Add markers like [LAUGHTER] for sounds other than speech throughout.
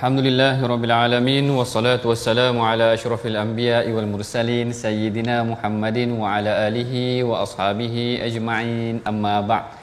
Alhamdulillahi Wassalatu wassalamu ala ashrafil anbiya'i wal mursalin Sayyidina Muhammadin wa ala alihi wa ashabihi ajma'in. Amma ba'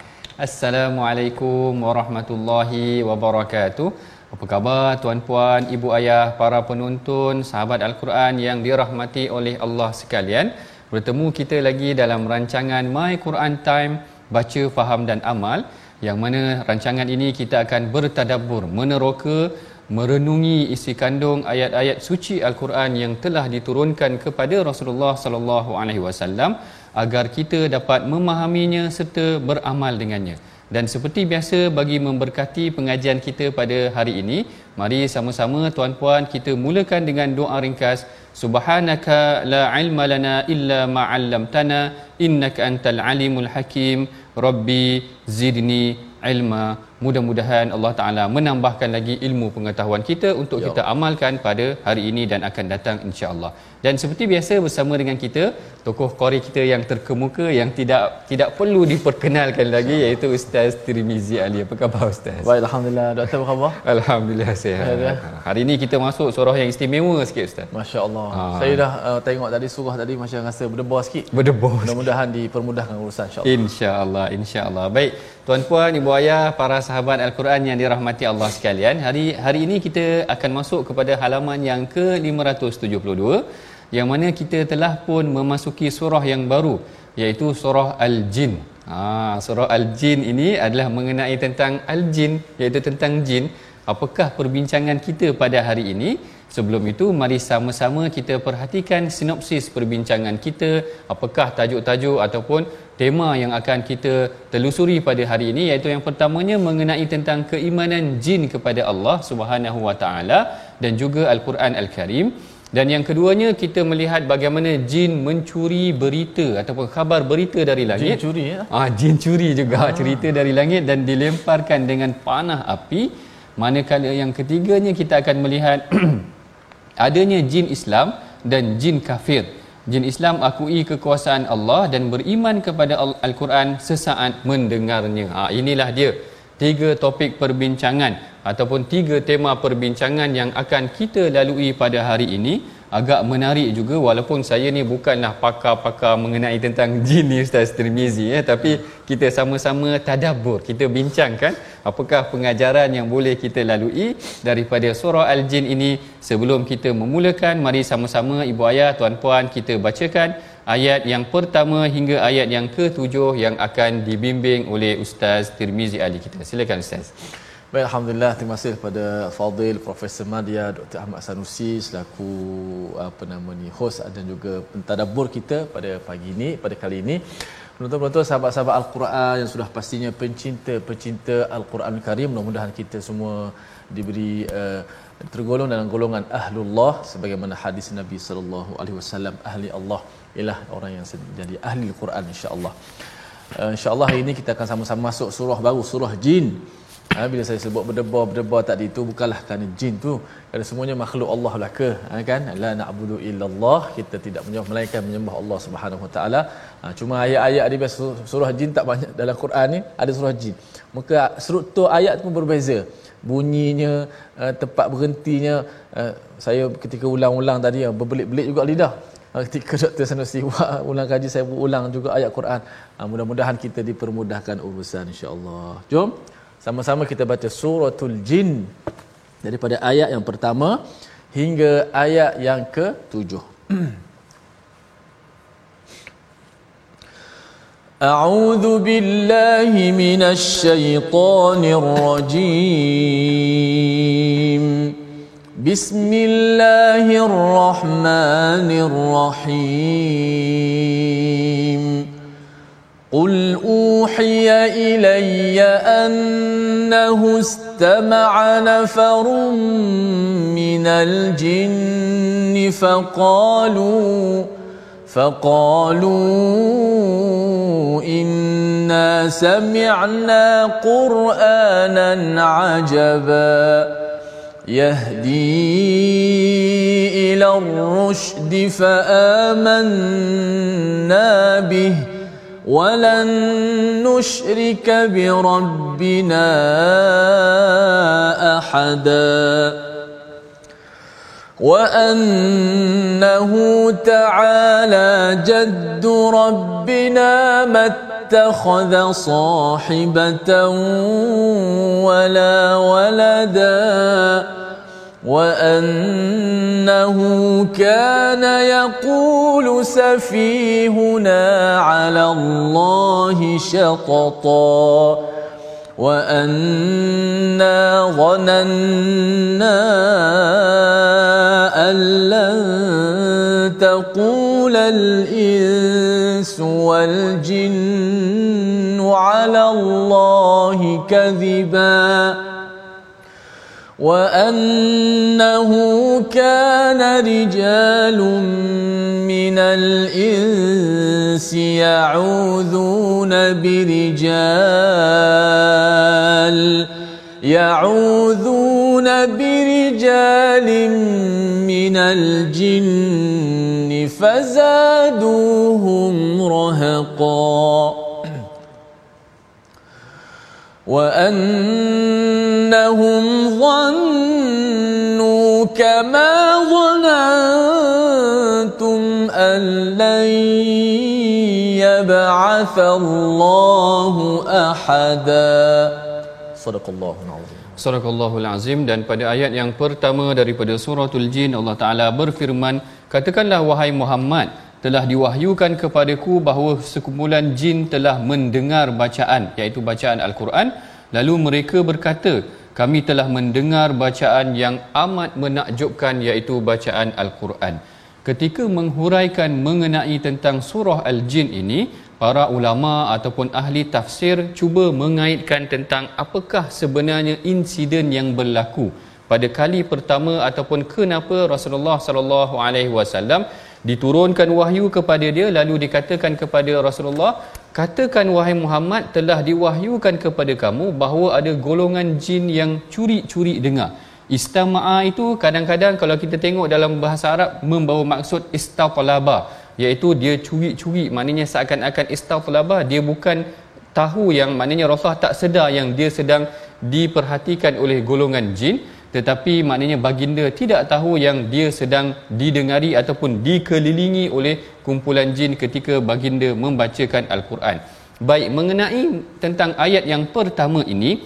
Assalamualaikum warahmatullahi wabarakatuh. Apa khabar tuan-puan, ibu ayah, para penonton, sahabat Al-Quran yang dirahmati oleh Allah sekalian? Bertemu kita lagi dalam rancangan My Quran Time Baca, Faham dan Amal yang mana rancangan ini kita akan bertadabur, meneroka merenungi isi kandung ayat-ayat suci Al-Quran yang telah diturunkan kepada Rasulullah sallallahu alaihi wasallam agar kita dapat memahaminya serta beramal dengannya. Dan seperti biasa bagi memberkati pengajian kita pada hari ini, mari sama-sama tuan-puan kita mulakan dengan doa ringkas. Subhanaka la ilma lana illa ma 'allamtana innaka antal alimul hakim. Rabbi zidni ilma mudah-mudahan Allah Taala menambahkan lagi ilmu pengetahuan kita untuk ya. kita amalkan pada hari ini dan akan datang insya-Allah. Dan seperti biasa bersama dengan kita tokoh qari kita yang terkemuka yang tidak tidak perlu diperkenalkan lagi iaitu Ustaz Tirmizi Ali. Apa khabar Ustaz? Baik alhamdulillah. Doktor apa khabar? Alhamdulillah sihat. Ya, hari ini kita masuk surah yang istimewa sikit Ustaz. Masya-Allah. Ha. Saya dah uh, tengok tadi surah tadi macam rasa berdebar sikit. Berdebar. Mudah-mudahan dipermudahkan urusan insya-Allah. Insya-Allah, insya-Allah. Baik, tuan-puan, ibu ayah, para sahabat Al-Quran yang dirahmati Allah sekalian. Hari hari ini kita akan masuk kepada halaman yang ke-572 yang mana kita telah pun memasuki surah yang baru iaitu surah Al-Jin. Ha, surah Al-Jin ini adalah mengenai tentang Al-Jin iaitu tentang jin. Apakah perbincangan kita pada hari ini? Sebelum itu mari sama-sama kita perhatikan sinopsis perbincangan kita apakah tajuk-tajuk ataupun tema yang akan kita telusuri pada hari ini iaitu yang pertamanya mengenai tentang keimanan jin kepada Allah Subhanahu Wa Taala dan juga Al-Quran Al-Karim dan yang keduanya kita melihat bagaimana jin mencuri berita ataupun khabar berita dari langit. Jin curi ya. Ah jin curi juga ah. cerita dari langit dan dilemparkan dengan panah api. Manakala yang ketiganya kita akan melihat [CLEARS THROAT] adanya jin Islam dan jin kafir. Jin Islam akui kekuasaan Allah dan beriman kepada Al-Quran sesaat mendengarnya. Ha, inilah dia tiga topik perbincangan ataupun tiga tema perbincangan yang akan kita lalui pada hari ini agak menarik juga walaupun saya ni bukanlah pakar-pakar mengenai tentang jin ni Ustaz Tirmizi ya tapi kita sama-sama tadabbur kita bincangkan apakah pengajaran yang boleh kita lalui daripada surah al-jin ini. Sebelum kita memulakan mari sama-sama ibu ayah tuan-puan kita bacakan ayat yang pertama hingga ayat yang ketujuh yang akan dibimbing oleh Ustaz Tirmizi Ali. Kita silakan Ustaz Baik, Alhamdulillah. Terima kasih kepada Fadil, Profesor Madia, Dr. Ahmad Sanusi selaku apa nama ni host dan juga pentadabur kita pada pagi ini, pada kali ini. Penonton-penonton sahabat-sahabat Al-Quran yang sudah pastinya pencinta-pencinta Al-Quran Karim, mudah-mudahan kita semua diberi uh, tergolong dalam golongan ahlullah sebagaimana hadis Nabi sallallahu alaihi wasallam ahli Allah ialah orang yang jadi ahli Al-Quran insya-Allah. Uh, insya-Allah hari ini kita akan sama-sama masuk surah baru surah jin Ha, bila saya sebut berdebar-berdebar tadi itu bukanlah kerana jin tu. Kerana semuanya makhluk Allah belaka ha, kan? La na'budu illallah. Kita tidak menyembah melainkan menyembah Allah Subhanahu Wa Taala. Ha, cuma ayat-ayat di surah jin tak banyak dalam Quran ni ada surah jin. Maka struktur ayat pun berbeza. Bunyinya uh, tempat berhentinya uh, saya ketika ulang-ulang tadi uh, berbelit-belit juga lidah. Ketika [LAUGHS] Dr. Sanusi ulang kaji saya ulang juga ayat Quran. Ha, mudah-mudahan kita dipermudahkan urusan insya-Allah. Jom sama-sama kita baca suratul jin daripada ayat yang pertama hingga ayat yang ke-7. أعوذ بالله من الشيطان الرجيم بسم الله الرحمن الرحيم قل اوحي الي انه استمع نفر من الجن فقالوا فقالوا انا سمعنا قرانا عجبا يهدي إلى الرشد فامنا به ولن نشرك بربنا احدا وانه تعالى جد ربنا ما اتخذ صاحبه ولا ولدا وأنه كان يقول سفيهنا على الله شططا وأنا ظننا أن لن تقول الإنس والجن على الله كذبا وأنه كان رجال من الإنس يعوذون برجال يعوذون برجال من الجن فزادوهم رهقا. وأنهم ظنوا كما ظننتم أن لن يبعث الله أحدا صدق الله العظيم Sadaqallahul Azim dan pada ayat yang pertama daripada suratul jin Allah Taala berfirman katakanlah wahai Muhammad telah diwahyukan kepadaku bahawa sekumpulan jin telah mendengar bacaan iaitu bacaan al-Quran lalu mereka berkata kami telah mendengar bacaan yang amat menakjubkan iaitu bacaan al-Quran. Ketika menghuraikan mengenai tentang surah al-jin ini para ulama ataupun ahli tafsir cuba mengaitkan tentang apakah sebenarnya insiden yang berlaku pada kali pertama ataupun kenapa Rasulullah sallallahu alaihi wasallam diturunkan wahyu kepada dia lalu dikatakan kepada Rasulullah katakan wahai Muhammad telah diwahyukan kepada kamu bahawa ada golongan jin yang curi-curi dengar. Istama'a itu kadang-kadang kalau kita tengok dalam bahasa Arab membawa maksud istatalaba iaitu dia curi-curi. Maknanya seakan-akan istatalaba dia bukan tahu yang maknanya Rasulullah tak sedar yang dia sedang diperhatikan oleh golongan jin tetapi maknanya baginda tidak tahu yang dia sedang didengari ataupun dikelilingi oleh kumpulan jin ketika baginda membacakan al-Quran. Baik mengenai tentang ayat yang pertama ini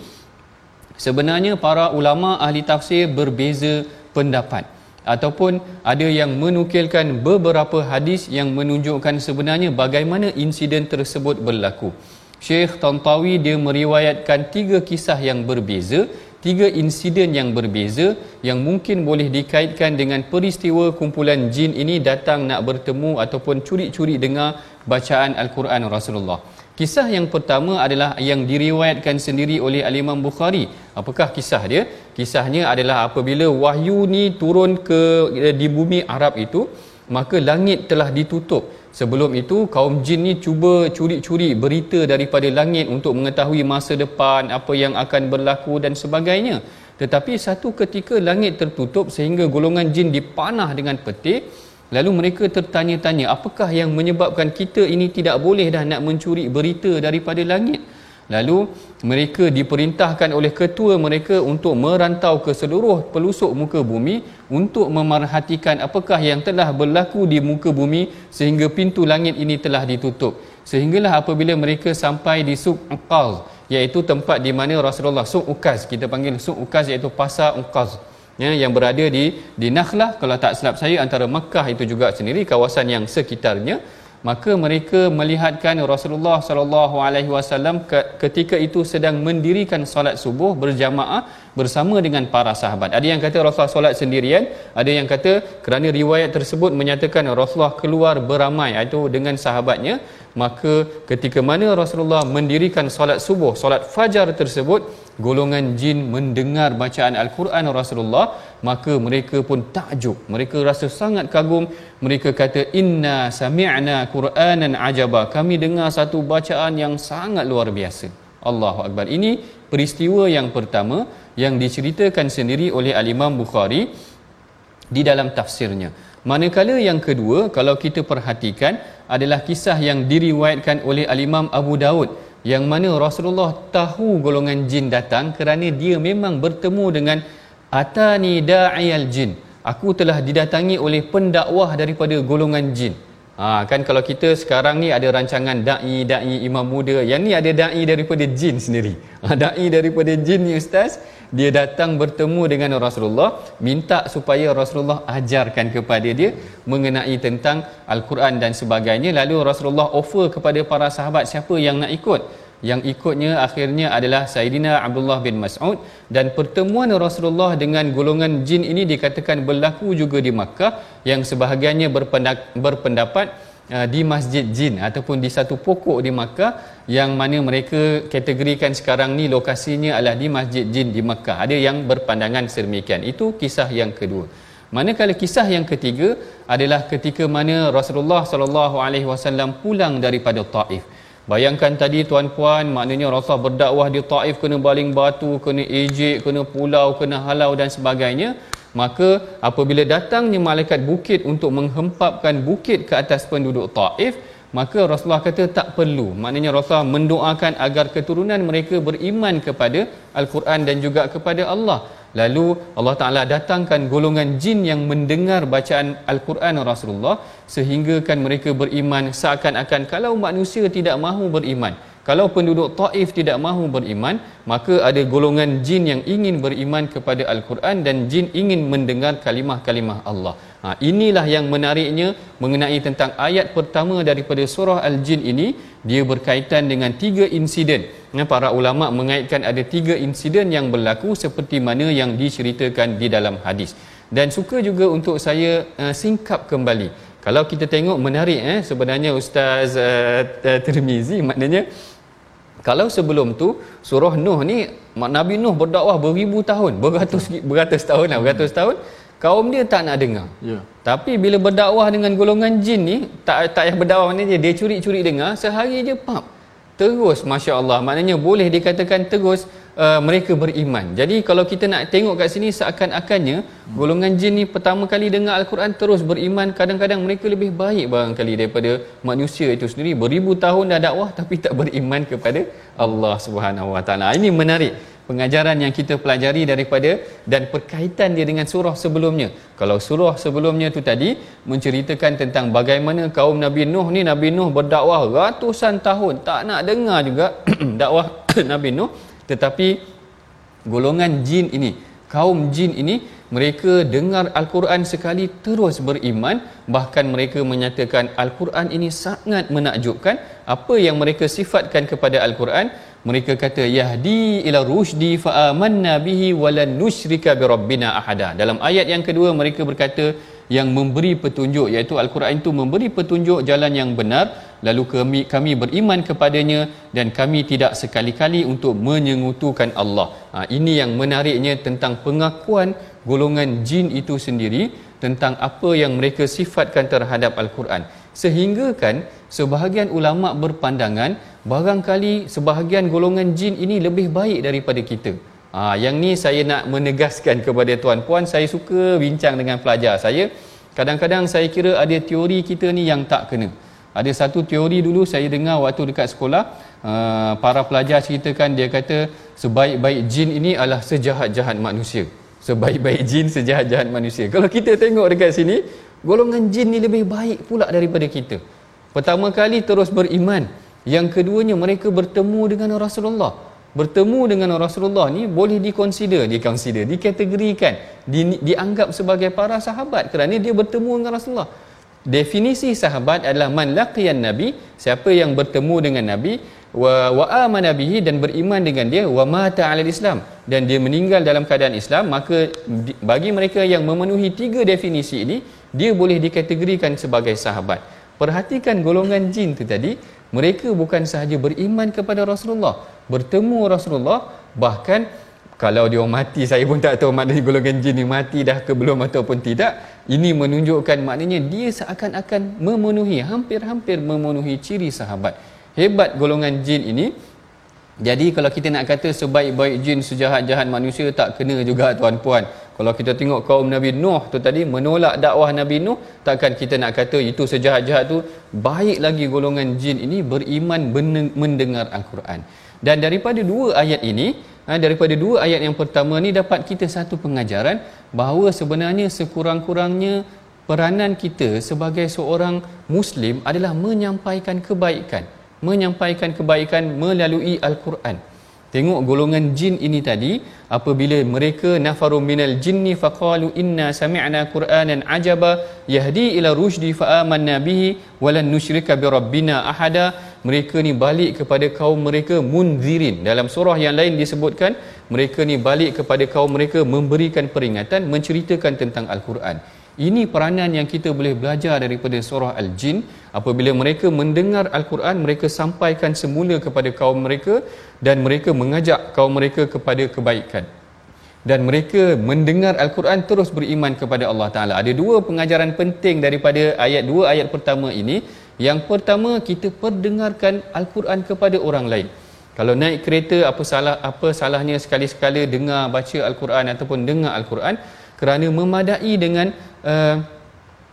sebenarnya para ulama ahli tafsir berbeza pendapat ataupun ada yang menukilkan beberapa hadis yang menunjukkan sebenarnya bagaimana insiden tersebut berlaku. Syekh Tantawi dia meriwayatkan tiga kisah yang berbeza tiga insiden yang berbeza yang mungkin boleh dikaitkan dengan peristiwa kumpulan jin ini datang nak bertemu ataupun curi-curi dengar bacaan Al-Quran Rasulullah. Kisah yang pertama adalah yang diriwayatkan sendiri oleh Al-Imam Bukhari. Apakah kisah dia? Kisahnya adalah apabila wahyu ni turun ke di bumi Arab itu, maka langit telah ditutup. Sebelum itu kaum jin ni cuba curi-curi berita daripada langit untuk mengetahui masa depan, apa yang akan berlaku dan sebagainya. Tetapi satu ketika langit tertutup sehingga golongan jin dipanah dengan petir, lalu mereka tertanya-tanya apakah yang menyebabkan kita ini tidak boleh dah nak mencuri berita daripada langit. Lalu mereka diperintahkan oleh ketua mereka untuk merantau ke seluruh pelusuk muka bumi untuk memerhatikan apakah yang telah berlaku di muka bumi sehingga pintu langit ini telah ditutup. Sehinggalah apabila mereka sampai di Suq Uqaz iaitu tempat di mana Rasulullah Suq Ukaz kita panggil Suq Ukaz iaitu pasar Uqaz ya, yang berada di di Nakhlah. Kalau tak silap saya antara Mekah itu juga sendiri kawasan yang sekitarnya maka mereka melihatkan Rasulullah sallallahu alaihi wasallam ketika itu sedang mendirikan solat subuh berjamaah bersama dengan para sahabat. Ada yang kata Rasulullah solat sendirian, ada yang kata kerana riwayat tersebut menyatakan Rasulullah keluar beramai itu dengan sahabatnya, maka ketika mana Rasulullah mendirikan solat subuh, solat fajar tersebut, golongan jin mendengar bacaan Al-Quran Rasulullah, maka mereka pun takjub. Mereka rasa sangat kagum. Mereka kata inna sami'na Qur'anan ajaba. Kami dengar satu bacaan yang sangat luar biasa. Allahu akbar. Ini peristiwa yang pertama yang diceritakan sendiri oleh al-Imam Bukhari di dalam tafsirnya. Manakala yang kedua kalau kita perhatikan adalah kisah yang diriwayatkan oleh al-Imam Abu Daud yang mana Rasulullah tahu golongan jin datang kerana dia memang bertemu dengan atani da'iyal jin. Aku telah didatangi oleh pendakwah daripada golongan jin. Ha, kan kalau kita sekarang ni ada rancangan da'i, da'i imam muda. Yang ni ada da'i daripada jin sendiri. Ha, da'i daripada jin ni ustaz dia datang bertemu dengan Rasulullah minta supaya Rasulullah ajarkan kepada dia mengenai tentang al-Quran dan sebagainya lalu Rasulullah offer kepada para sahabat siapa yang nak ikut yang ikutnya akhirnya adalah Sayyidina Abdullah bin Mas'ud dan pertemuan Rasulullah dengan golongan jin ini dikatakan berlaku juga di Makkah yang sebahagiannya berpendapat Uh, di Masjid Jin ataupun di satu pokok di Makkah yang mana mereka kategorikan sekarang ni lokasinya adalah di Masjid Jin di Makkah. Ada yang berpandangan sedemikian. Itu kisah yang kedua. Manakala kisah yang ketiga adalah ketika mana Rasulullah sallallahu alaihi wasallam pulang daripada Taif. Bayangkan tadi tuan-puan, maknanya Rasulullah berdakwah di Taif kena baling batu, kena ejek, kena pulau, kena halau dan sebagainya. Maka apabila datangnya malaikat bukit untuk menghempapkan bukit ke atas penduduk Taif maka Rasulullah kata tak perlu. Maknanya Rasulullah mendoakan agar keturunan mereka beriman kepada Al-Quran dan juga kepada Allah lalu Allah Taala datangkan golongan jin yang mendengar bacaan Al-Quran Rasulullah sehingga kan mereka beriman seakan-akan kalau manusia tidak mahu beriman kalau penduduk Taif tidak mahu beriman, maka ada golongan jin yang ingin beriman kepada Al-Quran dan jin ingin mendengar kalimah-kalimah Allah. Ha, inilah yang menariknya mengenai tentang ayat pertama daripada surah Al-Jin ini, dia berkaitan dengan tiga insiden. Para ulama mengaitkan ada tiga insiden yang berlaku seperti mana yang diceritakan di dalam hadis. Dan suka juga untuk saya uh, singkap kembali. Kalau kita tengok menarik eh sebenarnya Ustaz uh, uh, Tirmizi maknanya kalau sebelum tu surah Nuh ni Nabi Nuh berdakwah beribu tahun, beratus beratus tahun lah, beratus tahun kaum dia tak nak dengar. Ya. Tapi bila berdakwah dengan golongan jin ni, tak tak payah berdakwah ni dia, dia curi-curi dengar, sehari je pap. Terus masya-Allah, maknanya boleh dikatakan terus uh, mereka beriman. Jadi kalau kita nak tengok kat sini seakan-akannya hmm. golongan jin ni pertama kali dengar al-Quran terus beriman, kadang-kadang mereka lebih baik barangkali daripada manusia itu sendiri. Beribu tahun dah dakwah tapi tak beriman kepada Allah Subhanahu Wa Taala. Ini menarik pengajaran yang kita pelajari daripada dan perkaitan dia dengan surah sebelumnya. Kalau surah sebelumnya tu tadi menceritakan tentang bagaimana kaum Nabi Nuh ni Nabi Nuh berdakwah ratusan tahun. Tak nak dengar juga [CLEARS THROAT] dakwah [CLEARS THROAT] Nabi Nuh. Tetapi golongan jin ini kaum jin ini mereka dengar al-Quran sekali terus beriman. Bahkan mereka menyatakan al-Quran ini sangat menakjubkan. Apa yang mereka sifatkan kepada al-Quran mereka kata yahdi ila rusdi fa amanna bihi walan nusyrika bi rabbina ahada dalam ayat yang kedua mereka berkata yang memberi petunjuk iaitu al-Quran itu memberi petunjuk jalan yang benar lalu kami kami beriman kepadanya dan kami tidak sekali-kali untuk menyengutukan Allah. Ha, ini yang menariknya tentang pengakuan golongan jin itu sendiri tentang apa yang mereka sifatkan terhadap al-Quran. Sehingga kan sebahagian ulama berpandangan barangkali sebahagian golongan jin ini lebih baik daripada kita. Ha, yang ni saya nak menegaskan kepada tuan-puan, saya suka bincang dengan pelajar saya. Kadang-kadang saya kira ada teori kita ni yang tak kena. Ada satu teori dulu saya dengar waktu dekat sekolah, uh, para pelajar ceritakan dia kata sebaik-baik jin ini adalah sejahat-jahat manusia sebaik-baik jin sejahat-jahat manusia kalau kita tengok dekat sini golongan jin ni lebih baik pula daripada kita pertama kali terus beriman. Yang keduanya mereka bertemu dengan Rasulullah. Bertemu dengan Rasulullah ni boleh dikonsider dikonsider dikategorikan di, dianggap sebagai para sahabat kerana dia bertemu dengan Rasulullah. Definisi sahabat adalah man laqiyan nabi siapa yang bertemu dengan nabi wa wa amana bihi dan beriman dengan dia wa mata alal islam dan dia meninggal dalam keadaan Islam maka bagi mereka yang memenuhi tiga definisi ini dia boleh dikategorikan sebagai sahabat perhatikan golongan jin tu tadi mereka bukan sahaja beriman kepada Rasulullah bertemu Rasulullah bahkan kalau dia mati saya pun tak tahu maknanya golongan jin ni mati dah ke belum ataupun tidak ini menunjukkan maknanya dia seakan-akan memenuhi hampir-hampir memenuhi ciri sahabat. Hebat golongan jin ini. Jadi kalau kita nak kata sebaik-baik jin sejahat-jahat manusia tak kena juga tuan-puan kalau kita tengok kaum Nabi Nuh tu tadi menolak dakwah Nabi Nuh takkan kita nak kata itu sejahat-jahat tu? Baik lagi golongan jin ini beriman mendengar Al-Quran. Dan daripada dua ayat ini ha, daripada dua ayat yang pertama ni dapat kita satu pengajaran bahawa sebenarnya sekurang-kurangnya peranan kita sebagai seorang muslim adalah menyampaikan kebaikan. Menyampaikan kebaikan melalui al-Quran Tengok golongan jin ini tadi apabila mereka nafaru minal jinni faqalu inna sami'na qur'anan ajaba yahdi ila rusydi fa amanna bihi walan nusyrika bi rabbina ahada. Mereka ni balik kepada kaum mereka munzirin. Dalam surah yang lain disebutkan mereka ni balik kepada kaum mereka memberikan peringatan menceritakan tentang al-Quran ini peranan yang kita boleh belajar daripada surah Al-Jin apabila mereka mendengar Al-Quran mereka sampaikan semula kepada kaum mereka dan mereka mengajak kaum mereka kepada kebaikan dan mereka mendengar Al-Quran terus beriman kepada Allah Taala. Ada dua pengajaran penting daripada ayat dua ayat pertama ini. Yang pertama kita perdengarkan Al-Quran kepada orang lain. Kalau naik kereta apa salah apa salahnya sekali-sekala dengar baca Al-Quran ataupun dengar Al-Quran kerana memadai dengan uh,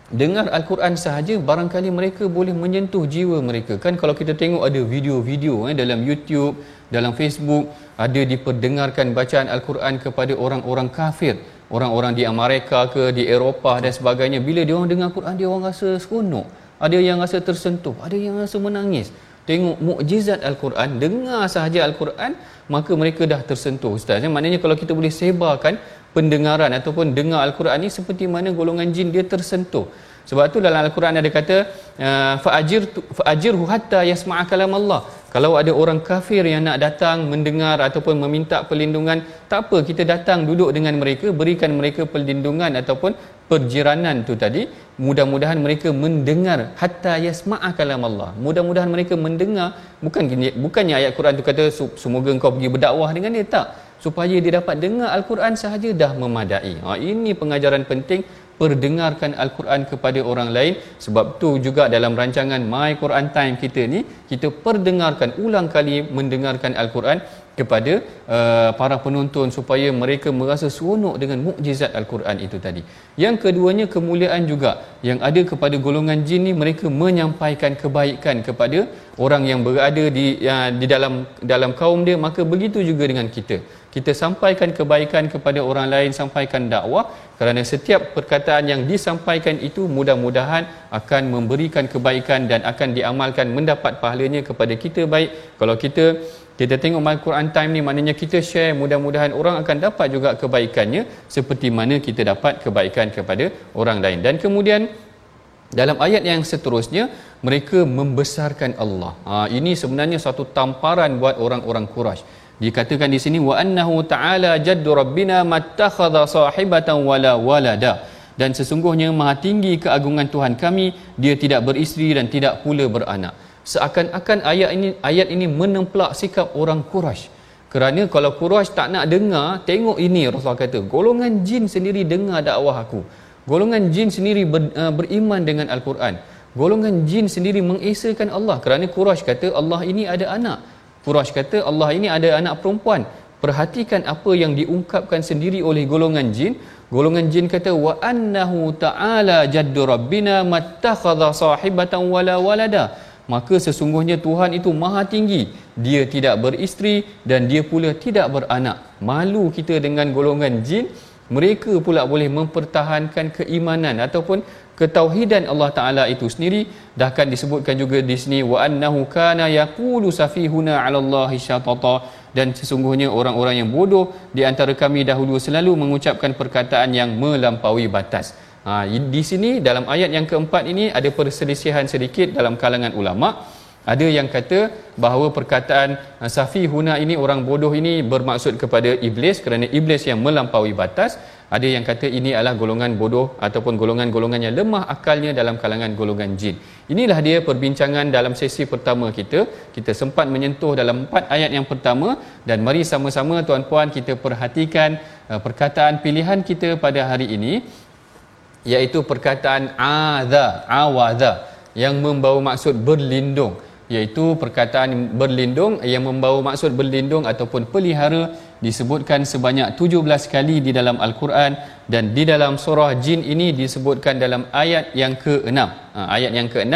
dengar Al-Quran sahaja barangkali mereka boleh menyentuh jiwa mereka. Kan kalau kita tengok ada video-video eh, dalam YouTube dalam Facebook ada diperdengarkan bacaan Al-Quran kepada orang-orang kafir. Orang-orang di Amerika ke di Eropah dan sebagainya. Bila dia orang dengar Quran dia orang rasa seronok. Ada yang rasa tersentuh ada yang rasa menangis. Tengok mukjizat Al-Quran dengar sahaja Al-Quran maka mereka dah tersentuh ustaz. Ya? maknanya kalau kita boleh sebarkan pendengaran ataupun dengar Al-Quran ni seperti mana golongan jin dia tersentuh. Sebab tu dalam Al-Quran ada kata ah, fa'ajir fa'ajirhu hatta yasma'a kalam Allah. Kalau ada orang kafir yang nak datang mendengar ataupun meminta perlindungan, tak apa kita datang duduk dengan mereka, berikan mereka perlindungan ataupun perjiranan tu tadi, mudah-mudahan mereka mendengar hatta yasma'a kalam Allah. Mudah-mudahan mereka mendengar bukan bukannya ayat Quran tu kata semoga engkau pergi berdakwah dengan dia tak supaya dia dapat dengar al-Quran sahaja dah memadai. Ha ini pengajaran penting perdengarkan al-Quran kepada orang lain sebab tu juga dalam rancangan My Quran Time kita ni kita perdengarkan ulang kali mendengarkan al-Quran kepada uh, para penonton supaya mereka merasa seronok dengan mukjizat al-Quran itu tadi. Yang keduanya kemuliaan juga yang ada kepada golongan jin ni mereka menyampaikan kebaikan kepada orang yang berada di uh, di dalam dalam kaum dia. Maka begitu juga dengan kita. Kita sampaikan kebaikan kepada orang lain sampaikan dakwah kerana setiap perkataan yang disampaikan itu mudah-mudahan akan memberikan kebaikan dan akan diamalkan mendapat pahalanya kepada kita baik. Kalau kita kita tengok My Quran Time ni maknanya kita share. Mudah-mudahan orang akan dapat juga kebaikannya seperti mana kita dapat kebaikan kepada orang lain. Dan kemudian dalam ayat yang seterusnya mereka membesarkan Allah. Ha, ini sebenarnya satu tamparan buat orang-orang Quraisy. Dikatakan di sini wa annahu ta'ala jaddu rabbina mattakhadha sahibatan wala walada. Dan sesungguhnya maha tinggi keagungan Tuhan kami. Dia tidak beristeri dan tidak pula beranak seakan-akan ayat ini ayat ini menemplak sikap orang Quraisy kerana kalau Quraisy tak nak dengar tengok ini Rasulullah kata golongan jin sendiri dengar dakwah aku golongan jin sendiri ber, uh, beriman dengan al-Quran golongan jin sendiri mengesakan Allah kerana Quraisy kata Allah ini ada anak Quraisy kata Allah ini ada anak perempuan. Perhatikan apa yang diungkapkan sendiri oleh golongan jin. Golongan jin kata wa annahu ta'ala jaddu rabbina mattakhadha sahibatan wala walada. Maka sesungguhnya Tuhan itu maha tinggi. dia tidak beristeri dan dia pula tidak beranak malu kita dengan golongan jin mereka pula boleh mempertahankan keimanan ataupun ketauhidan Allah Taala itu sendiri dah kan disebutkan juga di sini wa annahu kana yaqulu safihuna 'ala Allah syatata dan sesungguhnya orang-orang yang bodoh di antara kami dahulu selalu mengucapkan perkataan yang melampaui batas. Ha, di sini dalam ayat yang keempat ini ada perselisihan sedikit dalam kalangan ulama. Ada yang kata bahawa perkataan uh, Safi Huna ini orang bodoh ini bermaksud kepada iblis kerana iblis yang melampaui batas. Ada yang kata ini adalah golongan bodoh ataupun golongan-golongan yang lemah akalnya dalam kalangan golongan jin. Inilah dia perbincangan dalam sesi pertama kita. Kita sempat menyentuh dalam empat ayat yang pertama dan mari sama-sama tuan-puan kita perhatikan uh, perkataan pilihan kita pada hari ini iaitu perkataan adha, awadha yang membawa maksud berlindung. Iaitu perkataan berlindung yang membawa maksud berlindung ataupun pelihara disebutkan sebanyak 17 kali di dalam al-Quran dan di dalam surah jin ini disebutkan dalam ayat yang ke-6 ha, ayat yang ke-6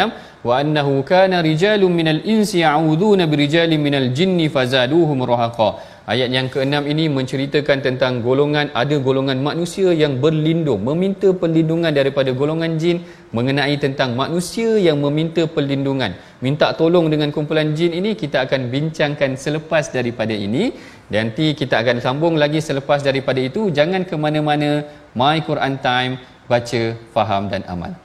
annahu kana rijalun minal insi ya'uduna birijalin minal jinni fazaduhum rahaqa. Ayat yang keenam ini menceritakan tentang golongan ada golongan manusia yang berlindung meminta perlindungan daripada golongan jin mengenai tentang manusia yang meminta perlindungan. Minta tolong dengan kumpulan jin ini kita akan bincangkan selepas daripada ini. Nanti kita akan sambung lagi selepas daripada itu. Jangan ke mana-mana my Quran time baca faham dan amal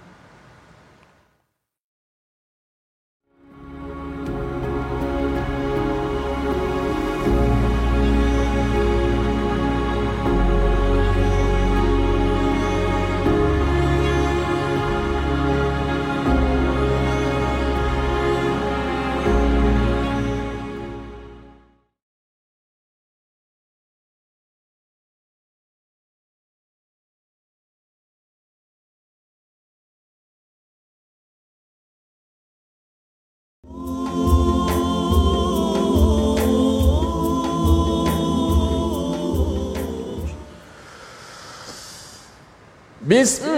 بسم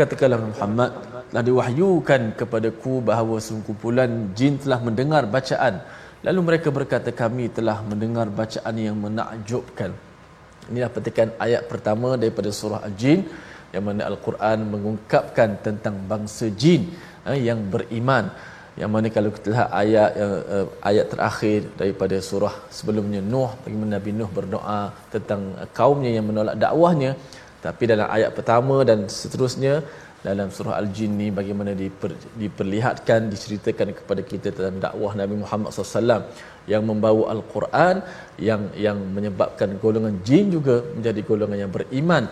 Katakanlah Muhammad telah diwahyukan kepadaku bahawa sekumpulan jin telah mendengar bacaan. Lalu mereka berkata kami telah mendengar bacaan yang menakjubkan. Inilah petikan ayat pertama daripada surah Al-Jin yang mana Al-Quran mengungkapkan tentang bangsa jin eh, yang beriman. Yang mana kalau kita lihat ayat uh, ayat terakhir daripada surah sebelumnya Nuh bagaimana Nabi Nuh berdoa tentang kaumnya yang menolak dakwahnya tapi dalam ayat pertama dan seterusnya dalam surah Al-Jin ni bagaimana diper, diperlihatkan diceritakan kepada kita tentang dakwah Nabi Muhammad SAW yang membawa Al-Quran yang yang menyebabkan golongan jin juga menjadi golongan yang beriman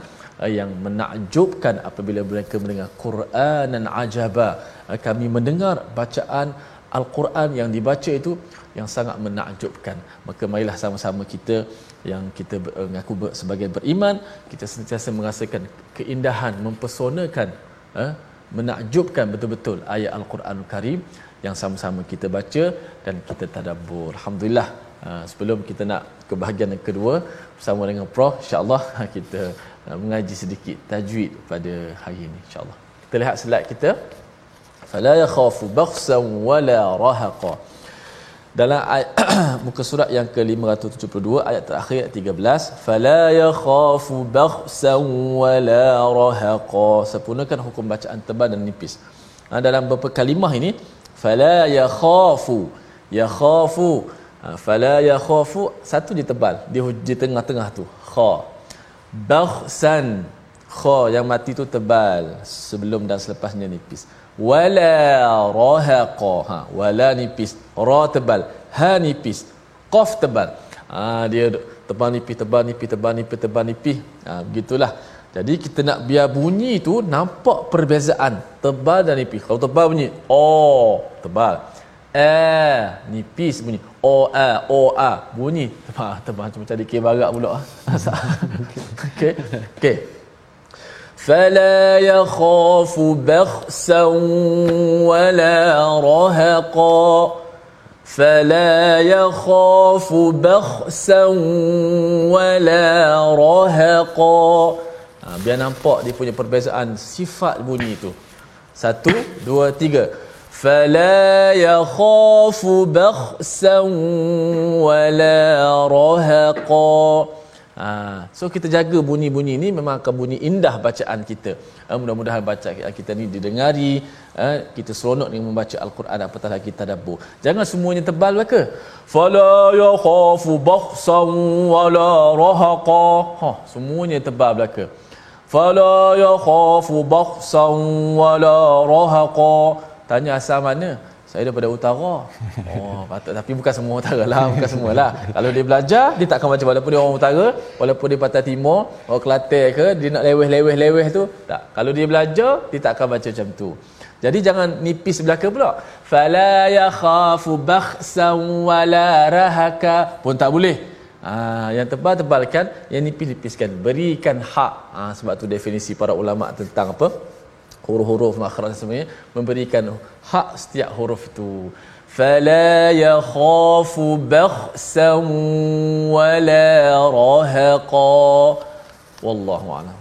eh, yang menakjubkan apabila mereka mendengar Quran dan ajaba. Eh, kami mendengar bacaan Al-Quran yang dibaca itu yang sangat menakjubkan. Maka marilah sama-sama kita yang kita eh, mengaku sebagai beriman kita sentiasa merasakan keindahan mempesonakan eh, menakjubkan betul-betul ayat Al-Quran Karim yang sama-sama kita baca dan kita tadabbur. Alhamdulillah. Uh, sebelum kita nak ke bahagian yang kedua bersama dengan Prof insya-Allah [LAUGHS] kita uh, mengaji sedikit tajwid pada hari ini insya-Allah. Kita lihat slide kita. Fala yakhafu bakhsan wala rahaqa. Dalam ayat, [CLEARS THROAT] muka surat yang ke-572 ayat terakhir ayat 13 fala yakhafu bakhsan wala rahaqa. Sempurnakan hukum bacaan tebal dan nipis. Ha, dalam beberapa kalimah ini fala yakhafu yakhafu ha, fala yakhafu satu di tebal di, di tengah-tengah tu kha bakhsan kha yang mati tu tebal sebelum dan selepasnya nipis wala rahaqa. Ha wala nipis ra tebal ha nipis qaf tebal. Ha dia tebal nipis tebal nipis tebal nipis tebal nipis ha begitulah. Jadi kita nak biar bunyi tu nampak perbezaan. Tebal dan nipis kalau tebal bunyi oh tebal. Eh nipis bunyi. O a o a. Bunyi. [LAUGHS] Tebal tebal macam cari ke barak pula. [LAUGHS] Okey. Okey فلا يخاف بخسا ولا رهقا فلا يخاف بخسا ولا رهقا ha, biar nampak dia punya perbezaan sifat bunyi itu satu dua tiga فلا يخاف بخسا ولا رهقا Ha, so kita jaga bunyi-bunyi ni memang akan bunyi indah bacaan kita. Ha, mudah-mudahan bacaan kita ni didengari, ha, kita seronok dengan membaca al-Quran apatah lagi tadabbur. Jangan semuanya tebal belaka. Fala yakhafu bakhsan wala rahaqa. Ha, semuanya tebal belaka. Fala yakhafu bakhsan wala rahaqa. Tanya asal mana? Saya daripada utara. [LAUGHS] Oh, patut tapi bukan semua utara lah, bukan semua lah. Kalau dia belajar, dia tak akan baca walaupun dia orang utara, walaupun dia patah timur, orang Kelantan ke, dia nak leweh-leweh-leweh tu, tak. Kalau dia belajar, dia tak akan baca macam tu. Jadi jangan nipis belaka pula. Fala yakhafu bakhsan wala rahaka pun tak boleh. Ha, yang tebal-tebalkan, yang nipis-nipiskan. Berikan hak. Ha, sebab tu definisi para ulama tentang apa? Huruf-huruf makhraj semuanya memberikan hak setiap huruf itu. Fala yakhafu bakhsan wala rahaqa. Wallahu a'lam.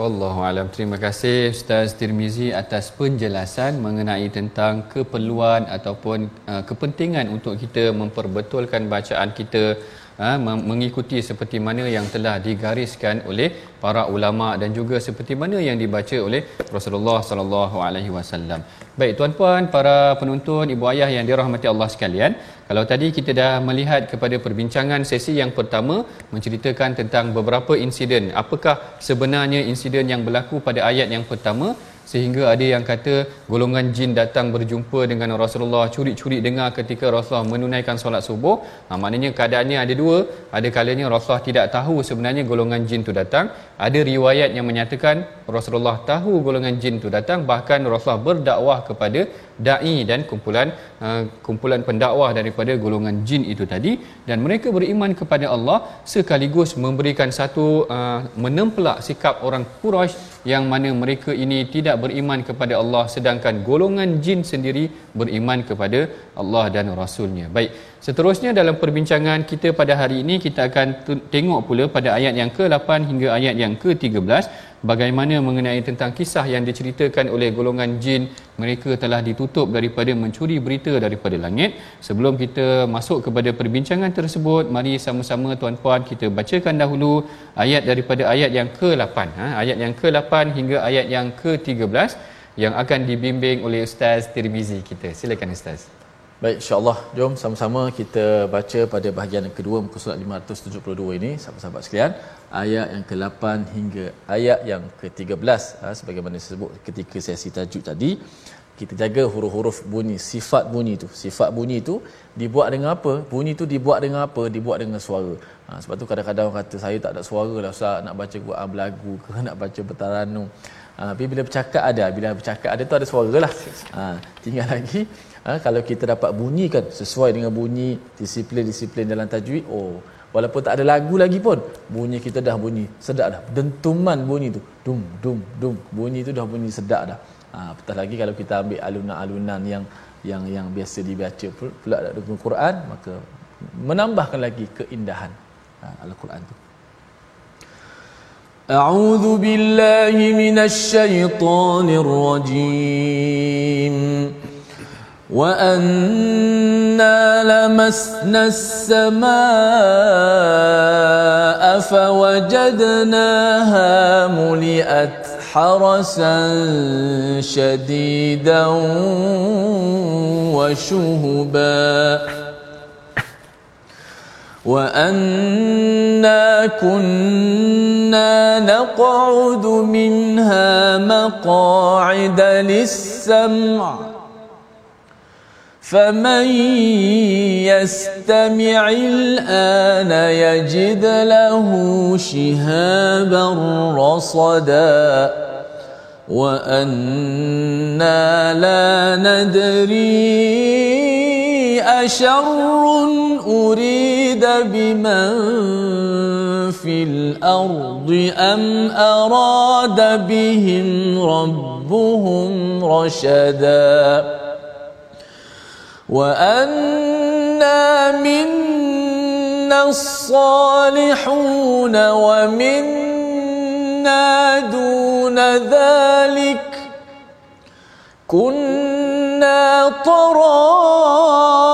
Wallahu alam. Terima kasih Ustaz Tirmizi atas penjelasan mengenai tentang keperluan ataupun uh, kepentingan untuk kita memperbetulkan bacaan kita ha, mengikuti seperti mana yang telah digariskan oleh para ulama dan juga seperti mana yang dibaca oleh Rasulullah sallallahu alaihi wasallam. Baik tuan-puan, para penonton, ibu ayah yang dirahmati Allah sekalian, kalau tadi kita dah melihat kepada perbincangan sesi yang pertama menceritakan tentang beberapa insiden, apakah sebenarnya insiden yang berlaku pada ayat yang pertama sehingga ada yang kata golongan jin datang berjumpa dengan Rasulullah curi-curi dengar ketika Rasulullah menunaikan solat subuh. Ha, maknanya keadaannya ada dua. Ada kalanya Rasulullah tidak tahu sebenarnya golongan jin tu datang. Ada riwayat yang menyatakan Rasulullah tahu golongan jin tu datang. Bahkan Rasulullah berdakwah kepada dai dan kumpulan uh, kumpulan pendakwah daripada golongan jin itu tadi. Dan mereka beriman kepada Allah sekaligus memberikan satu uh, menempelak sikap orang Quraisy yang mana mereka ini tidak beriman kepada Allah sedangkan golongan jin sendiri beriman kepada Allah dan Rasulnya. Baik, seterusnya dalam perbincangan kita pada hari ini kita akan tengok pula pada ayat yang ke-8 hingga ayat yang ke-13 bagaimana mengenai tentang kisah yang diceritakan oleh golongan jin. Mereka telah ditutup daripada mencuri berita daripada langit. Sebelum kita masuk kepada perbincangan tersebut mari sama-sama tuan-puan kita bacakan dahulu ayat daripada ayat yang ke-8 ha? ayat yang ke-8 hingga ayat yang ke-13 yang akan dibimbing oleh Ustaz Tirmizi kita. Silakan Ustaz Baik, insyaAllah. Jom sama-sama kita baca pada bahagian yang kedua muka surat 572 ini, sahabat-sahabat sekalian. Ayat yang ke-8 hingga ayat yang ke-13. Ha, sebagaimana disebut ketika sesi tajuk tadi. Kita jaga huruf-huruf bunyi, sifat bunyi itu. Sifat bunyi itu dibuat dengan apa? Bunyi itu dibuat dengan apa? Dibuat dengan suara. Ha, sebab tu kadang-kadang orang kata, saya tak ada suara lah Ustaz nak baca Quran berlagu ke, [LAUGHS] nak baca bertaranum. Ha, tapi bila bercakap ada, bila bercakap ada tu ada suara lah. Ha, tinggal lagi ha, kalau kita dapat bunyikan sesuai dengan bunyi disiplin-disiplin dalam tajwid oh walaupun tak ada lagu lagi pun bunyi kita dah bunyi sedap dah. Dentuman bunyi tu dum dum dum bunyi tu dah bunyi sedap dah. Ha, apatah lagi kalau kita ambil alunan-alunan yang yang yang biasa dibaca pula dalam Quran maka menambahkan lagi keindahan ha, al-Quran tu أعوذ بالله من الشيطان الرجيم. وأنا لمسنا السماء فوجدناها ملئت حرسا شديدا وشهبا وأنا كنا نقعد منها مقاعد للسمع فمن يستمع الآن يجد له شهابا رصدا وأنا لا ندري أشر أريد بمن في الأرض أم أراد بهم ربهم رشدا وأنا منا الصالحون ومنا دون ذلك كنا طرائق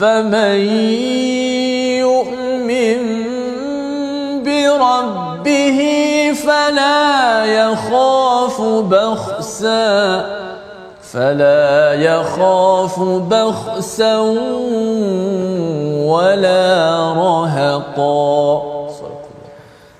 فمن يؤمن بربه فلا يخاف بخسا فلا يخاف بخسا ولا رهقا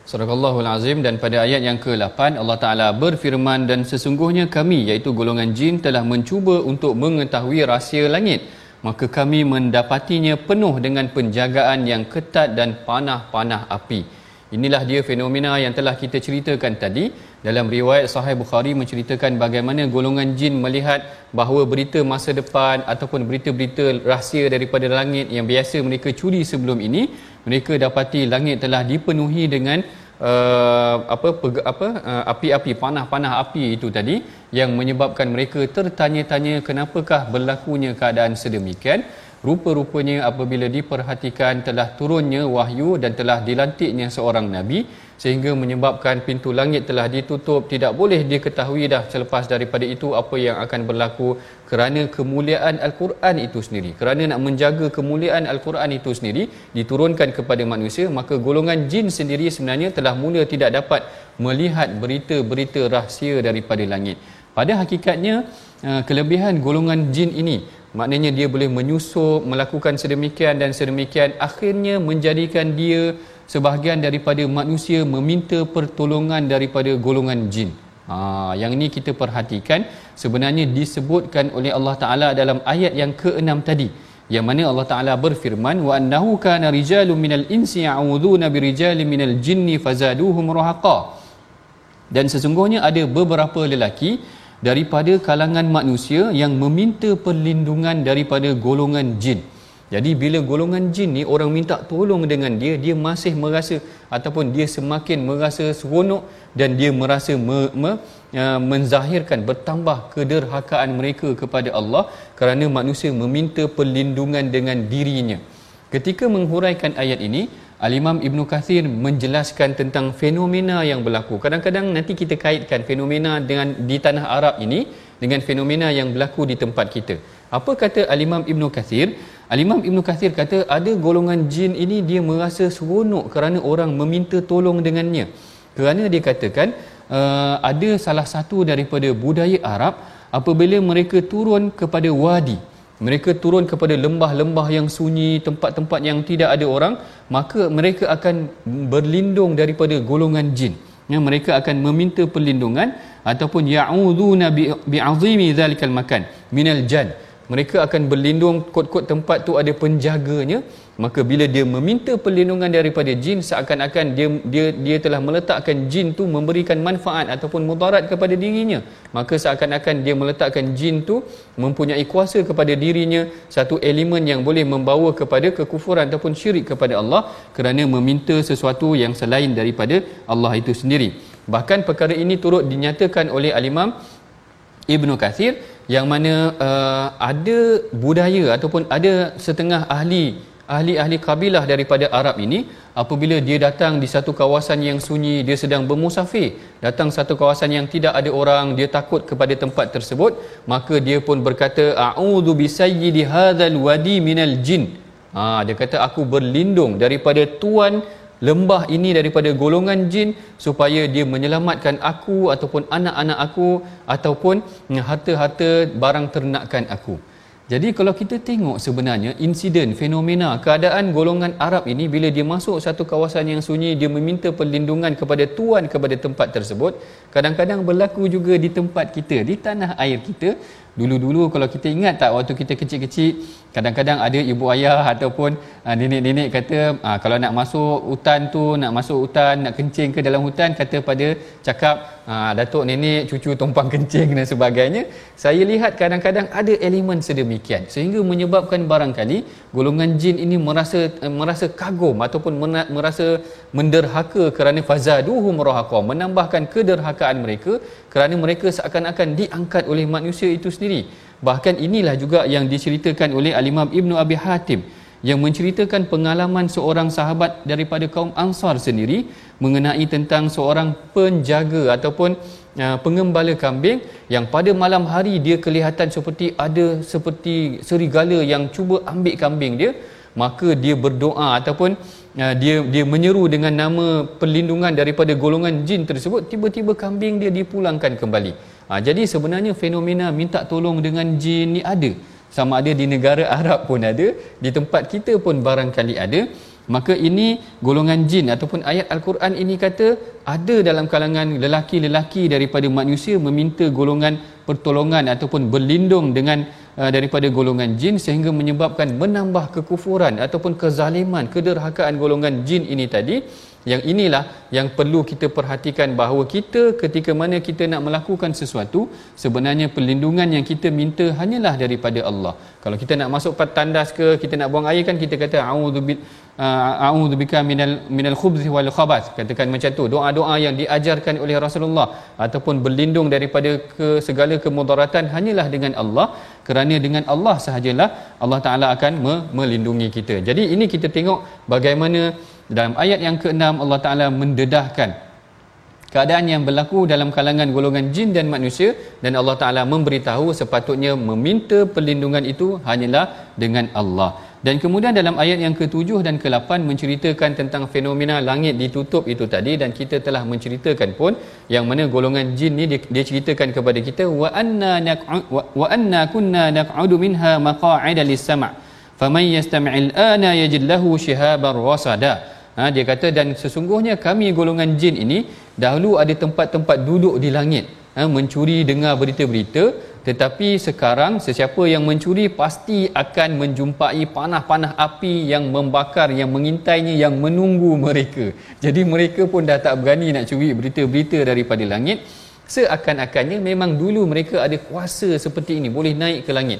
Surah Allahul Azim dan pada ayat yang ke-8 Allah Taala berfirman dan sesungguhnya kami iaitu golongan jin telah mencuba untuk mengetahui rahsia langit maka kami mendapatinya penuh dengan penjagaan yang ketat dan panah-panah api. Inilah dia fenomena yang telah kita ceritakan tadi dalam riwayat Sahih Bukhari menceritakan bagaimana golongan jin melihat bahawa berita masa depan ataupun berita-berita rahsia daripada langit yang biasa mereka curi sebelum ini mereka dapati langit telah dipenuhi dengan uh, apa pega, apa uh, api-api panah-panah api itu tadi yang menyebabkan mereka tertanya-tanya kenapakah berlakunya keadaan sedemikian. Rupa-rupanya apabila diperhatikan telah turunnya wahyu dan telah dilantiknya seorang nabi sehingga menyebabkan pintu langit telah ditutup tidak boleh diketahui dah selepas daripada itu apa yang akan berlaku kerana kemuliaan al-Quran itu sendiri. Kerana nak menjaga kemuliaan al-Quran itu sendiri diturunkan kepada manusia maka golongan jin sendiri sebenarnya telah mula tidak dapat melihat berita-berita rahsia daripada langit. Pada hakikatnya uh, kelebihan golongan jin ini maknanya dia boleh menyusup melakukan sedemikian dan sedemikian akhirnya menjadikan dia sebahagian daripada manusia meminta pertolongan daripada golongan jin ha yang ini kita perhatikan sebenarnya disebutkan oleh Allah Taala dalam ayat yang ke-6 tadi yang mana Allah Taala berfirman wa annahu kana rijalun minal insi ya'uduna birijalin minal jinni fazaduhum rahaqa dan sesungguhnya ada beberapa lelaki daripada kalangan manusia yang meminta perlindungan daripada golongan jin. Jadi bila golongan jin ni orang minta tolong dengan dia, dia masih merasa ataupun dia semakin merasa seronok dan dia merasa me, me, uh, menzahirkan bertambah kederhakaan mereka kepada Allah kerana manusia meminta perlindungan dengan dirinya. Ketika menghuraikan ayat ini, Al-Imam Ibn Kathir menjelaskan tentang fenomena yang berlaku. Kadang-kadang nanti kita kaitkan fenomena dengan di tanah Arab ini dengan fenomena yang berlaku di tempat kita. Apa kata Al-Imam Ibn Kathir? Al-Imam Ibn Kathir kata ada golongan jin ini dia merasa seronok kerana orang meminta tolong dengannya. Kerana dia katakan uh, ada salah satu daripada budaya Arab apabila mereka turun kepada wadi mereka turun kepada lembah-lembah yang sunyi, tempat-tempat yang tidak ada orang, maka mereka akan berlindung daripada golongan jin. Ya, mereka akan meminta perlindungan ataupun ya'uduna bi'azimi zalikal makan minal jan mereka akan berlindung kot-kot tempat tu ada penjaganya. Maka bila dia meminta perlindungan daripada jin seakan-akan dia dia dia telah meletakkan jin tu memberikan manfaat ataupun mudarat kepada dirinya. Maka seakan-akan dia meletakkan jin tu mempunyai kuasa kepada dirinya satu elemen yang boleh membawa kepada kekufuran ataupun syirik kepada Allah kerana meminta sesuatu yang selain daripada Allah itu sendiri. Bahkan perkara ini turut dinyatakan oleh al-Imam Ibnu Kathir yang mana uh, ada budaya ataupun ada setengah ahli ahli-ahli kabilah daripada Arab ini apabila dia datang di satu kawasan yang sunyi dia sedang bermusafir datang satu kawasan yang tidak ada orang dia takut kepada tempat tersebut maka dia pun berkata a'udzu bisayyidi hadzal wadi minal jin. Ha, dia kata aku berlindung daripada tuan lembah ini daripada golongan jin supaya dia menyelamatkan aku ataupun anak-anak aku ataupun harta-harta barang ternakan aku jadi kalau kita tengok sebenarnya insiden, fenomena, keadaan golongan Arab ini bila dia masuk satu kawasan yang sunyi, dia meminta perlindungan kepada tuan kepada tempat tersebut, kadang-kadang berlaku juga di tempat kita, di tanah air kita. Dulu-dulu kalau kita ingat tak waktu kita kecil-kecil, kadang-kadang ada ibu ayah ataupun uh, nenek-nenek kata uh, kalau nak masuk hutan tu, nak masuk hutan, nak kencing ke dalam hutan, kata pada cakap uh, datuk nenek cucu tumpang [LAUGHS] kencing dan sebagainya. Saya lihat kadang-kadang ada elemen sedemikian sehingga menyebabkan barangkali golongan jin ini merasa uh, merasa kagum ataupun merasa menderhaka kerana fazaduhum rahaqa menambahkan kederhakaan mereka kerana mereka seakan-akan diangkat oleh manusia itu sendiri. Bahkan inilah juga yang diceritakan oleh al-Imam Ibnu Abi Hatim yang menceritakan pengalaman seorang sahabat daripada kaum Ansar sendiri mengenai tentang seorang penjaga ataupun uh, pengembala kambing yang pada malam hari dia kelihatan seperti ada seperti serigala yang cuba ambil kambing dia. Maka dia berdoa ataupun uh, dia dia menyeru dengan nama perlindungan daripada golongan jin tersebut. Tiba-tiba kambing dia dipulangkan kembali ha, jadi sebenarnya fenomena minta tolong dengan jin ni ada. Sama ada di negara [LAUGHS] Arab pun ada. Di tempat kita pun barangkali ada. Maka ini golongan jin ataupun ayat al-Quran ini kata ada dalam kalangan lelaki-lelaki daripada manusia meminta golongan pertolongan ataupun berlindung dengan uh, daripada golongan jin sehingga menyebabkan menambah kekufuran ataupun kezaliman kederhakaan golongan jin ini tadi yang inilah yang perlu kita perhatikan bahawa kita ketika mana kita nak melakukan sesuatu sebenarnya perlindungan yang kita minta hanyalah daripada Allah. Kalau kita nak masuk tandas ke kita nak buang air kan kita kata a'udzu uh, a'udzubika minal minal khubthi wal khabath katakan macam tu doa-doa yang diajarkan oleh Rasulullah ataupun berlindung daripada ke segala kemudaratan hanyalah dengan Allah kerana dengan Allah sahajalah Allah Taala akan melindungi kita. Jadi ini kita tengok bagaimana dalam ayat yang ke-6 Allah Taala mendedahkan keadaan yang berlaku dalam kalangan golongan jin dan manusia dan Allah Taala memberitahu sepatutnya meminta perlindungan itu hanyalah dengan Allah. Dan kemudian dalam ayat yang ke-7 dan ke-8 menceritakan tentang fenomena langit ditutup itu tadi dan kita telah menceritakan pun yang mana golongan jin ni dia, dia ceritakan kepada kita wa anna wa anna kunna naq'udu minha maq'ida lis-sam' faman yastami'il ana yajid lahu shihaban rasada. Ha, dia kata dan sesungguhnya kami golongan jin ini dahulu ada tempat-tempat duduk di langit ha, mencuri dengar berita-berita. Tetapi sekarang sesiapa yang mencuri pasti akan menjumpai panah-panah api yang membakar yang mengintainya yang menunggu mereka. Jadi mereka pun dah tak berani nak curi berita-berita daripada langit. Seakan-akannya memang dulu mereka ada kuasa seperti ini boleh naik ke langit.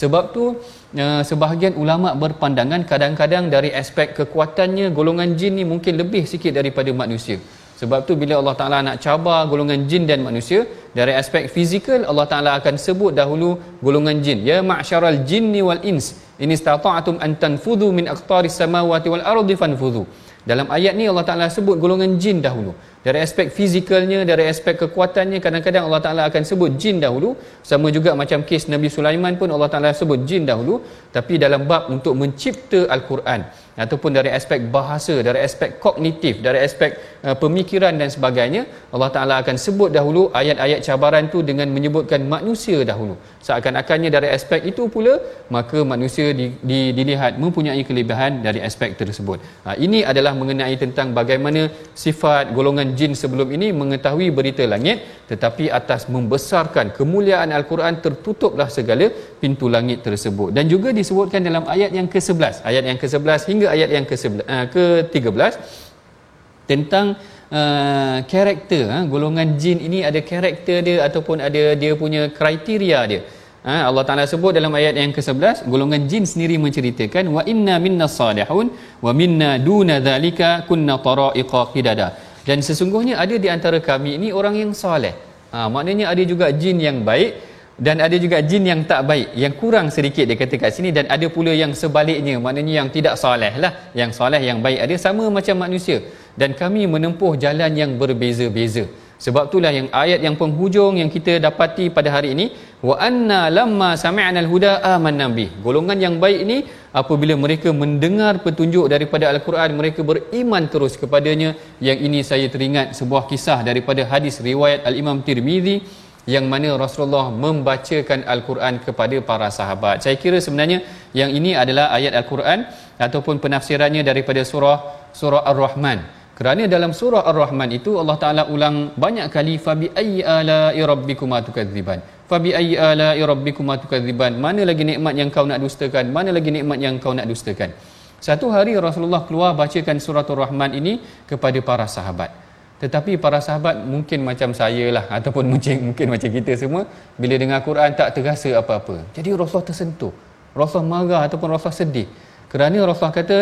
Sebab tu uh, sebahagian ulama berpandangan kadang-kadang dari aspek kekuatannya golongan jin ni mungkin lebih sikit daripada manusia. Sebab tu bila Allah Taala nak cabar golongan jin dan manusia dari aspek fizikal Allah Taala akan sebut dahulu golongan jin. Ya ma'syaral jinni wal ins in istata'tum an tanfudhu min aqtaris samawati wal ardi fanfudhu. Dalam ayat ni Allah Taala sebut golongan jin dahulu. Dari aspek fizikalnya dari aspek kekuatannya kadang-kadang Allah Taala akan sebut jin dahulu. Sama juga macam kes Nabi Sulaiman pun Allah Taala sebut jin dahulu. Tapi dalam bab untuk mencipta al-Quran ataupun dari aspek bahasa dari aspek kognitif dari aspek uh, pemikiran dan sebagainya Allah Taala akan sebut dahulu ayat-ayat cabaran tu dengan menyebutkan manusia dahulu. Seakan-akannya dari aspek itu pula maka manusia di, di, dilihat mempunyai kelebihan dari aspek tersebut. Ha, ini adalah mengenai tentang bagaimana sifat golongan jin sebelum ini mengetahui berita langit tetapi atas membesarkan kemuliaan al-Quran tertutuplah segala pintu langit tersebut. Dan juga disebutkan dalam ayat yang ke-11 ayat yang ke-11 hingga ayat yang ke-11 uh, ke-13 tentang uh, karakter uh, golongan jin ini ada karakter dia ataupun ada dia punya kriteria dia Ha, Allah Taala sebut dalam ayat yang ke-11 golongan jin sendiri menceritakan wa inna minna salihun wa minna duna dhalika kunna tara'iqa qidada dan sesungguhnya ada di antara kami ini orang yang soleh. Ha, maknanya ada juga jin yang baik dan ada juga jin yang tak baik yang kurang sedikit dia kata kat sini. Dan ada pula yang sebaliknya maknanya yang tidak soleh lah. Yang soleh yang baik ada sama macam manusia. Dan kami menempuh jalan yang berbeza-beza. Sebab itulah yang ayat yang penghujung yang kita dapati pada hari ini wa anna lamma sami'na al-huda amanna bih. Golongan yang baik ini apabila mereka mendengar petunjuk daripada al-Quran mereka beriman terus kepadanya. Yang ini saya teringat sebuah kisah daripada hadis riwayat al-Imam Tirmizi yang mana Rasulullah membacakan Al-Quran kepada para sahabat. Saya kira sebenarnya yang ini adalah ayat Al-Quran ataupun penafsirannya daripada surah surah Ar-Rahman. Kerana dalam surah Ar-Rahman itu Allah Taala ulang banyak kali fabi ayyi ala'i rabbikuma tukadziban. Fabi ayyi ala'i rabbikuma tukadziban. Mana lagi nikmat yang kau nak dustakan? Mana lagi nikmat yang kau nak dustakan? Satu hari Rasulullah keluar bacakan surah Ar-Rahman ini kepada para sahabat. Tetapi para sahabat mungkin macam saya lah [LAUGHS] ataupun mungkin mungkin macam kita semua bila dengar Quran tak terasa apa-apa. Jadi Rasulullah tersentuh. Rasulullah marah ataupun Rasulullah sedih. Kerana Rasulullah kata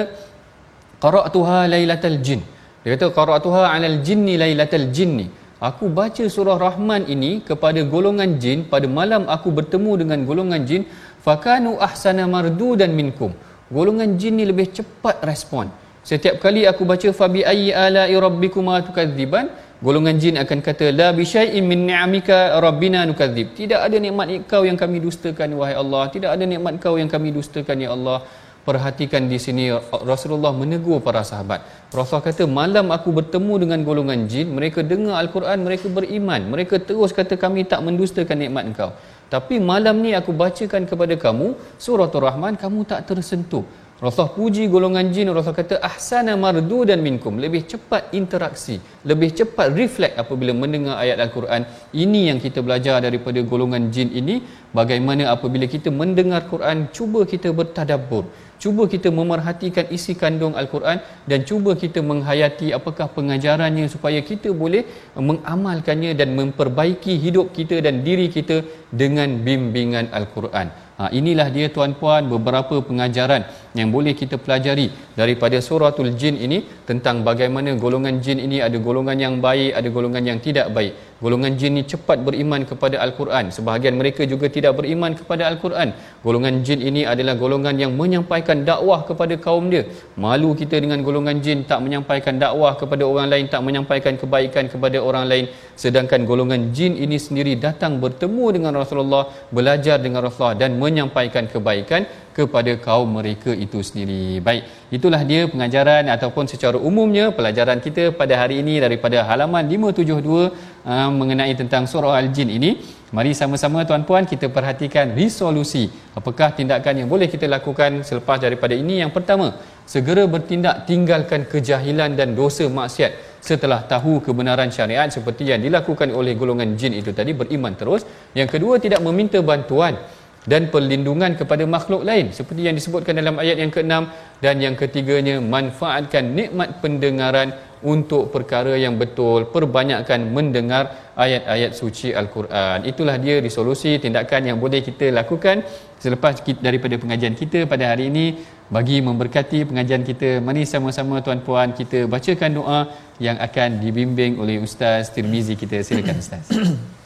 qara'tuha lailatal jin. Dia kata qara'tuha 'alal jinni lailatal jinni. Aku baca surah Rahman ini kepada golongan jin pada malam aku bertemu dengan golongan jin fakanu ahsana mardudan minkum. Golongan jin ni lebih cepat respon. Setiap kali aku baca fabi ayyi ala'i rabbikuma tukadziban, golongan jin akan kata la bi syai'in min ni'amika rabbina nukadzib. Tidak ada nikmat kau yang kami dustakan wahai Allah. Tidak ada nikmat kau yang kami dustakan ya Allah. Perhatikan di sini Rasulullah menegur para sahabat. Rasulullah kata malam aku bertemu dengan golongan jin, mereka dengar al-Quran, mereka beriman. Mereka terus kata kami tak mendustakan nikmat engkau. Tapi malam ni aku bacakan kepada kamu surah Ar-Rahman, kamu tak tersentuh. Rasulullah puji golongan jin Rasulullah kata ahsana mardu dan minkum. Lebih cepat interaksi lebih cepat reflect apabila mendengar ayat al-Quran. Ini yang kita belajar daripada golongan jin ini. Bagaimana apabila kita mendengar Quran cuba kita bertadabbur. Cuba kita memerhatikan isi kandung al-Quran dan cuba kita menghayati apakah pengajarannya supaya kita boleh mengamalkannya dan memperbaiki hidup kita dan diri kita dengan bimbingan al-Quran. Ha, inilah dia tuan-puan beberapa pengajaran yang boleh kita pelajari daripada suratul jin ini tentang bagaimana golongan jin ini ada golongan yang baik, ada golongan yang tidak baik. Golongan jin ini cepat beriman kepada Al-Quran. Sebahagian mereka juga tidak beriman kepada Al-Quran. Golongan jin ini adalah golongan yang menyampaikan dakwah kepada kaum dia. Malu kita dengan golongan jin tak menyampaikan dakwah kepada orang lain, tak menyampaikan kebaikan kepada orang lain. Sedangkan golongan jin ini sendiri datang bertemu dengan Rasulullah, belajar dengan Rasulullah dan menyampaikan kebaikan kepada kaum mereka itu sendiri. Baik, itulah dia pengajaran ataupun secara umumnya pelajaran kita pada hari ini daripada halaman 572 uh, mengenai tentang surah Al-Jin ini. Mari sama-sama tuan-puan kita perhatikan resolusi. Apakah tindakan yang boleh kita lakukan selepas daripada ini? Yang pertama, segera bertindak tinggalkan kejahilan dan dosa maksiat setelah tahu kebenaran syariat seperti yang dilakukan oleh golongan jin itu tadi beriman terus. Yang kedua, tidak meminta bantuan dan perlindungan kepada makhluk lain. Seperti yang disebutkan dalam ayat yang ke-6 dan yang ketiganya manfaatkan nikmat pendengaran untuk perkara yang betul. Perbanyakkan mendengar ayat-ayat suci al-Quran. Itulah dia resolusi tindakan yang boleh kita lakukan selepas kita, daripada pengajian kita pada hari ini. Bagi memberkati pengajian kita mari sama-sama tuan-puan kita bacakan doa yang akan dibimbing oleh ustaz Tirmizi kita. Silakan ustaz [CLEARS THROAT]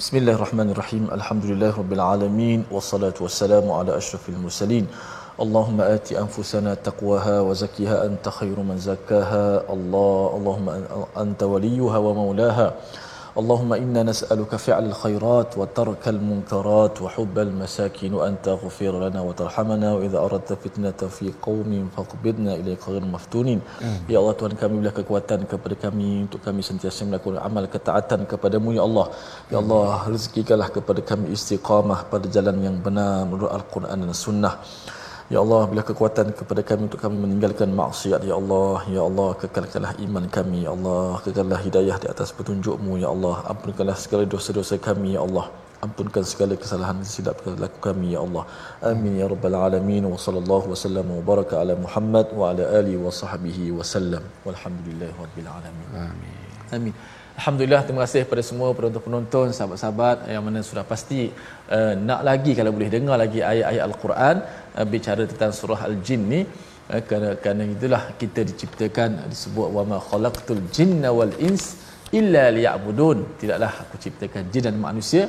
Bismillahirrahmanirrahim. Alhamdulillah rabbil alamin wassalatu wassalamu ala asyrafil mursalin. Allahumma ati anfusana taqwaha wa zakkiha anta khairu man zakkaha. Allah, Allahumma anta waliyuha wa maulaha. اللهم إنا نسألك فعل الخيرات وترك المنكرات وحب المساكين وأن تغفر لنا وترحمنا وإذا أردت فتنة في قوم فاقبضنا إليك غير مفتونين Ya Allah Tuhan kami berilah kekuatan kepada kami untuk kami sentiasa melakukan amal ketaatan kepadamu Ya Allah Ya Allah rezekikanlah kepada kami istiqamah pada jalan yang benar menurut Al-Quran dan Sunnah Ya Allah, bila kekuatan kepada kami untuk kami meninggalkan maksiat, Ya Allah, Ya Allah, kekalkanlah iman kami, Ya Allah, kekalkanlah hidayah di atas petunjukmu, Ya Allah, ampunkanlah segala dosa-dosa kami, Ya Allah, ampunkan segala kesalahan silap perilaku kami, Ya Allah. Amin, Ya Rabbal Alamin, wa sallallahu wa sallam wa baraka ala Muhammad wa ala alihi wa sahbihi wa sallam. Walhamdulillah Rabbil Alamin. Amin. Amin. Alhamdulillah terima kasih kepada semua penonton-penonton sahabat-sahabat yang mana sudah pasti uh, nak lagi kalau boleh dengar lagi ayat-ayat al-Quran uh, bicara tentang surah al-jin ni uh, kerana kerana itulah kita diciptakan disebut wa ma khalaqtul jinna wal ins illa liya'budun. Tidaklah aku ciptakan jin dan manusia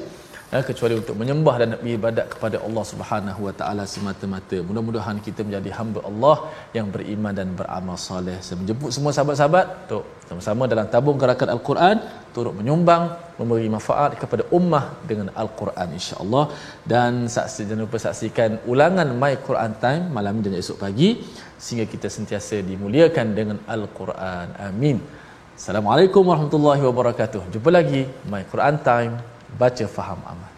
ya, kecuali untuk menyembah dan beribadat kepada Allah Subhanahu Wa Taala semata-mata. Mudah-mudahan kita menjadi hamba Allah yang beriman dan beramal soleh. Saya menjemput semua sahabat-sahabat untuk sama-sama dalam tabung gerakan Al-Quran turut menyumbang memberi manfaat kepada ummah dengan Al-Quran insya-Allah dan saksi jangan lupa saksikan ulangan My Quran Time malam dan esok pagi sehingga kita sentiasa dimuliakan dengan Al-Quran. Amin. Assalamualaikum warahmatullahi wabarakatuh. Jumpa lagi My Quran Time baca faham amal.